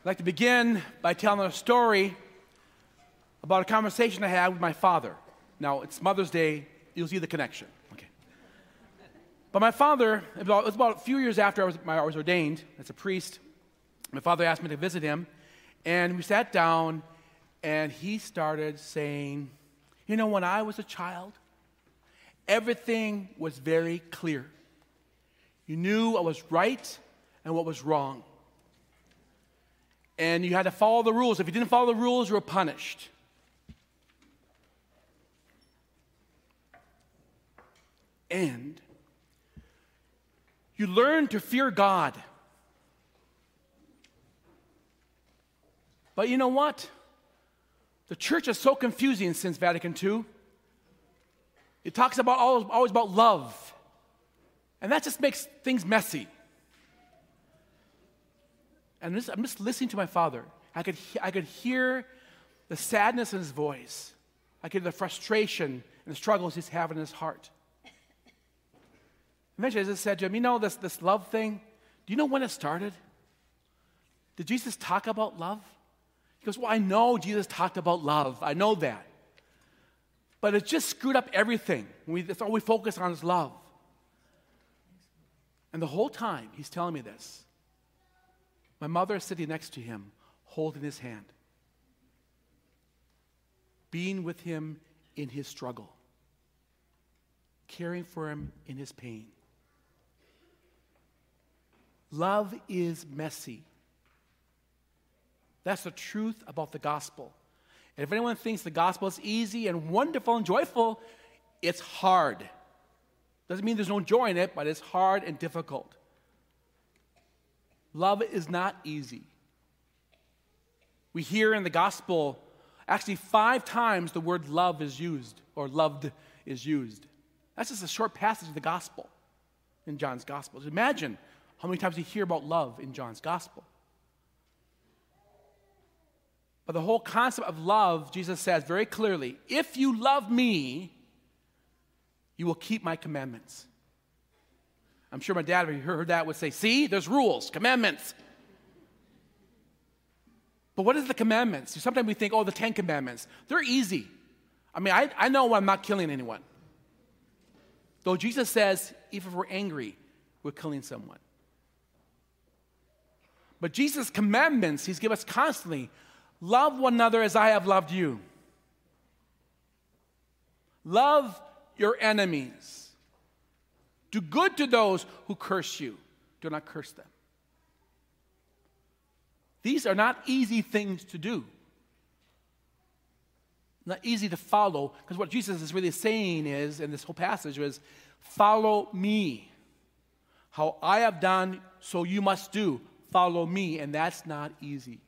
I'd like to begin by telling a story about a conversation I had with my father. Now, it's Mother's Day, you'll see the connection. Okay. But my father, it was about a few years after I was, I was ordained as a priest, my father asked me to visit him, and we sat down, and he started saying, You know, when I was a child, everything was very clear. You knew what was right and what was wrong and you had to follow the rules. If you didn't follow the rules, you were punished. And you learn to fear God. But you know what? The church is so confusing since Vatican II. It talks about always, always about love. And that just makes things messy. And just, I'm just listening to my father. I could, I could hear the sadness in his voice. I could hear the frustration and the struggles he's having in his heart. Eventually, I just said to him, You know, this, this love thing, do you know when it started? Did Jesus talk about love? He goes, Well, I know Jesus talked about love. I know that. But it just screwed up everything. We, that's all we focus on is love. And the whole time, he's telling me this. My mother sitting next to him, holding his hand, being with him in his struggle, caring for him in his pain. Love is messy. That's the truth about the gospel. And if anyone thinks the gospel is easy and wonderful and joyful, it's hard. Doesn't mean there's no joy in it, but it's hard and difficult. Love is not easy. We hear in the gospel actually five times the word love is used or loved is used. That's just a short passage of the gospel in John's gospel. Imagine how many times you hear about love in John's gospel. But the whole concept of love, Jesus says very clearly if you love me, you will keep my commandments. I'm sure my dad, if he heard that, would say, See, there's rules, commandments. But what is the commandments? Sometimes we think, oh, the Ten Commandments. They're easy. I mean, I, I know I'm not killing anyone. Though Jesus says, if we're angry, we're killing someone. But Jesus' commandments, He's given us constantly love one another as I have loved you. Love your enemies. Do good to those who curse you. Do not curse them. These are not easy things to do. Not easy to follow, because what Jesus is really saying is, in this whole passage, was follow me. How I have done, so you must do. Follow me. And that's not easy.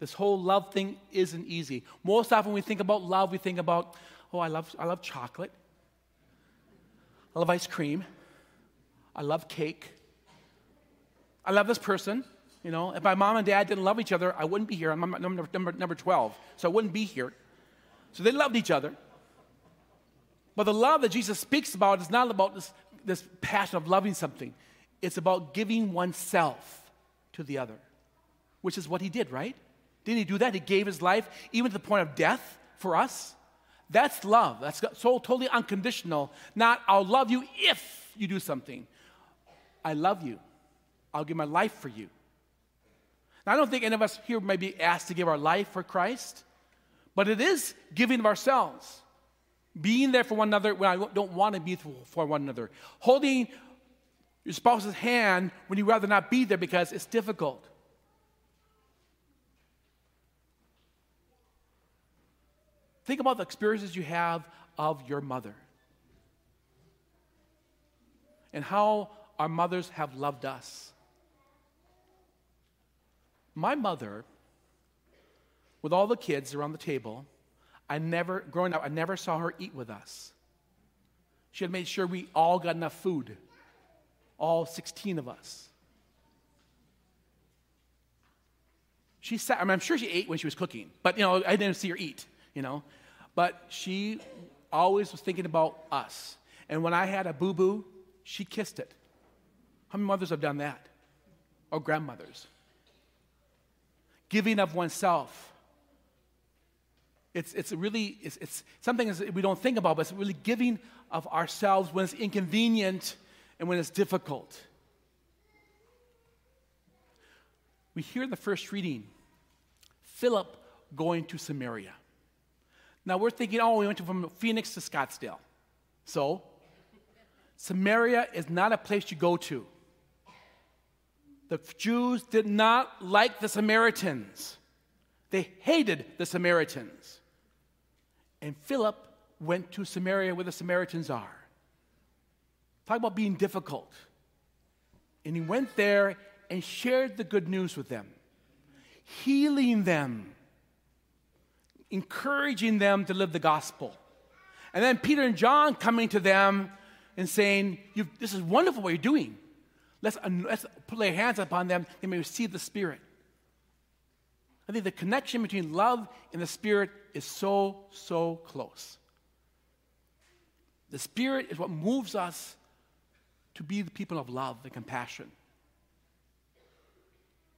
This whole love thing isn't easy. Most often, we think about love, we think about, oh, I love, I love chocolate. I love ice cream. I love cake. I love this person. You know, if my mom and dad didn't love each other, I wouldn't be here. I'm number, number, number 12, so I wouldn't be here. So they loved each other. But the love that Jesus speaks about is not about this, this passion of loving something, it's about giving oneself to the other, which is what he did, right? Didn't he do that? He gave his life even to the point of death for us. That's love. That's so totally unconditional. Not, I'll love you if you do something. I love you. I'll give my life for you. Now, I don't think any of us here may be asked to give our life for Christ, but it is giving of ourselves. Being there for one another when I don't want to be for one another. Holding your spouse's hand when you rather not be there because it's difficult. Think about the experiences you have of your mother and how our mothers have loved us. My mother, with all the kids around the table, I never, growing up, I never saw her eat with us. She had made sure we all got enough food, all 16 of us. She sat, I I'm sure she ate when she was cooking, but you know, I didn't see her eat, you know. But she always was thinking about us. And when I had a boo boo, she kissed it. How many mothers have done that? Or grandmothers? giving of oneself. It's, it's really it's, it's something we don't think about, but it's really giving of ourselves when it's inconvenient and when it's difficult. We hear in the first reading Philip going to Samaria. Now we're thinking, oh, we went from Phoenix to Scottsdale. So, Samaria is not a place you go to. The Jews did not like the Samaritans, they hated the Samaritans. And Philip went to Samaria where the Samaritans are. Talk about being difficult. And he went there and shared the good news with them, healing them, encouraging them to live the gospel. And then Peter and John coming to them and saying, This is wonderful what you're doing. Let's, let's our hands upon them, they may receive the Spirit. I think the connection between love and the Spirit is so, so close. The Spirit is what moves us to be the people of love and compassion.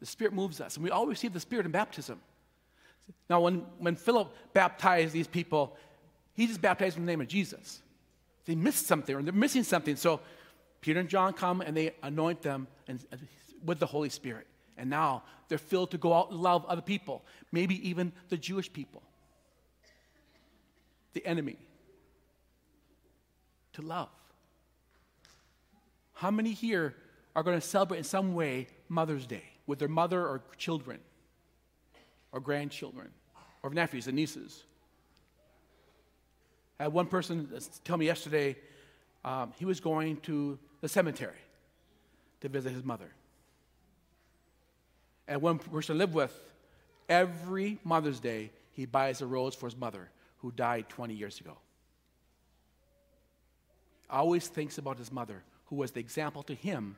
The Spirit moves us, and we all receive the Spirit in baptism. Now, when, when Philip baptized these people, he just baptized in the name of Jesus. They missed something, or they're missing something. So Peter and John come and they anoint them and, with the Holy Spirit. And now they're filled to go out and love other people, maybe even the Jewish people, the enemy. To love. How many here are going to celebrate in some way Mother's Day with their mother or children or grandchildren or nephews and nieces? I had one person tell me yesterday um, he was going to the cemetery to visit his mother. And one person I live with, every Mother's Day, he buys a rose for his mother who died 20 years ago. Always thinks about his mother, who was the example to him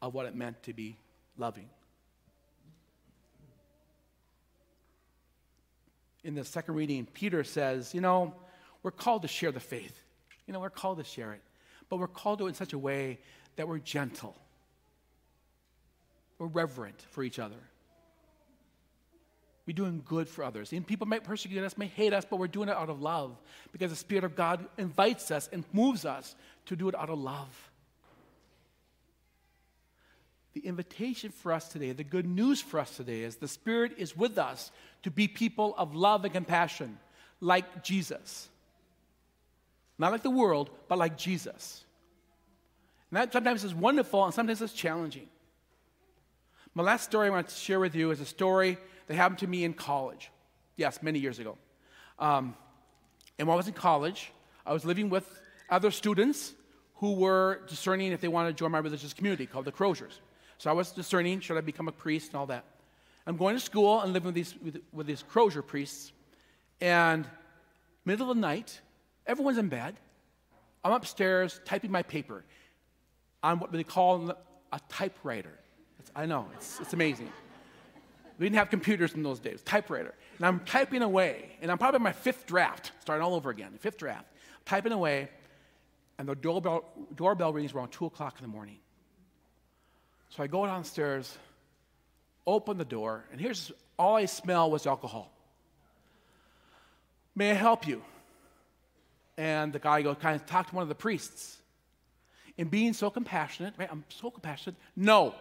of what it meant to be loving. In the second reading, Peter says, You know, we're called to share the faith. You know, we're called to share it but we're called to it in such a way that we're gentle, we're reverent for each other. We're doing good for others. And people might persecute us, may hate us, but we're doing it out of love because the Spirit of God invites us and moves us to do it out of love. The invitation for us today, the good news for us today is the Spirit is with us to be people of love and compassion, like Jesus. Not like the world, but like Jesus. And that sometimes is wonderful and sometimes it's challenging. My last story I want to share with you is a story that happened to me in college. Yes, many years ago. Um, and while I was in college, I was living with other students who were discerning if they wanted to join my religious community called the Crosiers. So I was discerning, should I become a priest and all that. I'm going to school and living with these, with, with these Crosier priests. And middle of the night, Everyone's in bed. I'm upstairs typing my paper on what they call a typewriter. It's, I know, it's, it's amazing. We didn't have computers in those days, typewriter. And I'm typing away, and I'm probably my fifth draft, starting all over again, fifth draft, typing away, and the doorbell, doorbell rings around 2 o'clock in the morning. So I go downstairs, open the door, and here's all I smell was alcohol. May I help you? And the guy goes, kind of talk to one of the priests? And being so compassionate, right? I'm so compassionate. No.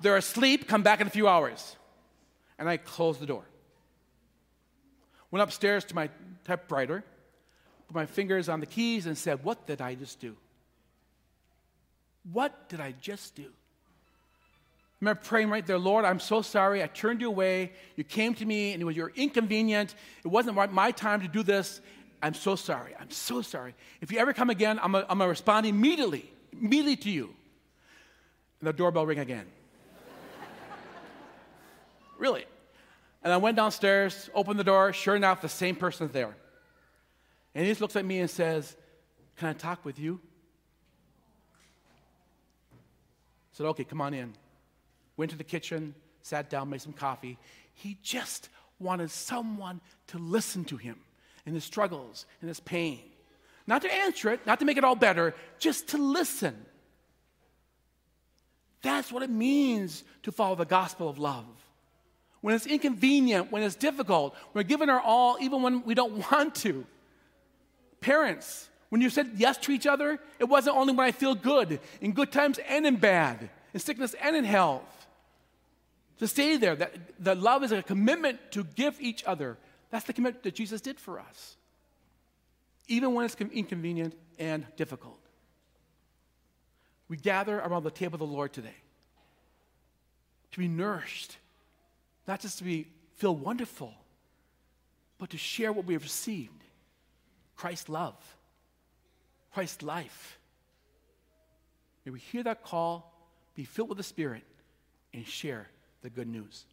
They're asleep, come back in a few hours. And I closed the door. Went upstairs to my typewriter, put my fingers on the keys, and said, What did I just do? What did I just do? I remember praying right there, Lord, I'm so sorry. I turned you away. You came to me and it was your inconvenient. It wasn't my time to do this. I'm so sorry. I'm so sorry. If you ever come again, I'm going to respond immediately, immediately to you. And the doorbell ring again. really. And I went downstairs, opened the door. Sure enough, the same person's there. And he just looks at me and says, Can I talk with you? I said, Okay, come on in went to the kitchen, sat down, made some coffee. He just wanted someone to listen to him in his struggles and his pain. Not to answer it, not to make it all better, just to listen. That's what it means to follow the gospel of love. When it's inconvenient, when it's difficult, we're giving our all even when we don't want to. Parents, when you said yes to each other, it wasn't only when I feel good, in good times and in bad, in sickness and in health. To stay there, that, that love is a commitment to give each other. That's the commitment that Jesus did for us, even when it's inconvenient and difficult. We gather around the table of the Lord today to be nourished, not just to be feel wonderful, but to share what we have received Christ's love, Christ's life. May we hear that call, be filled with the Spirit, and share the good news.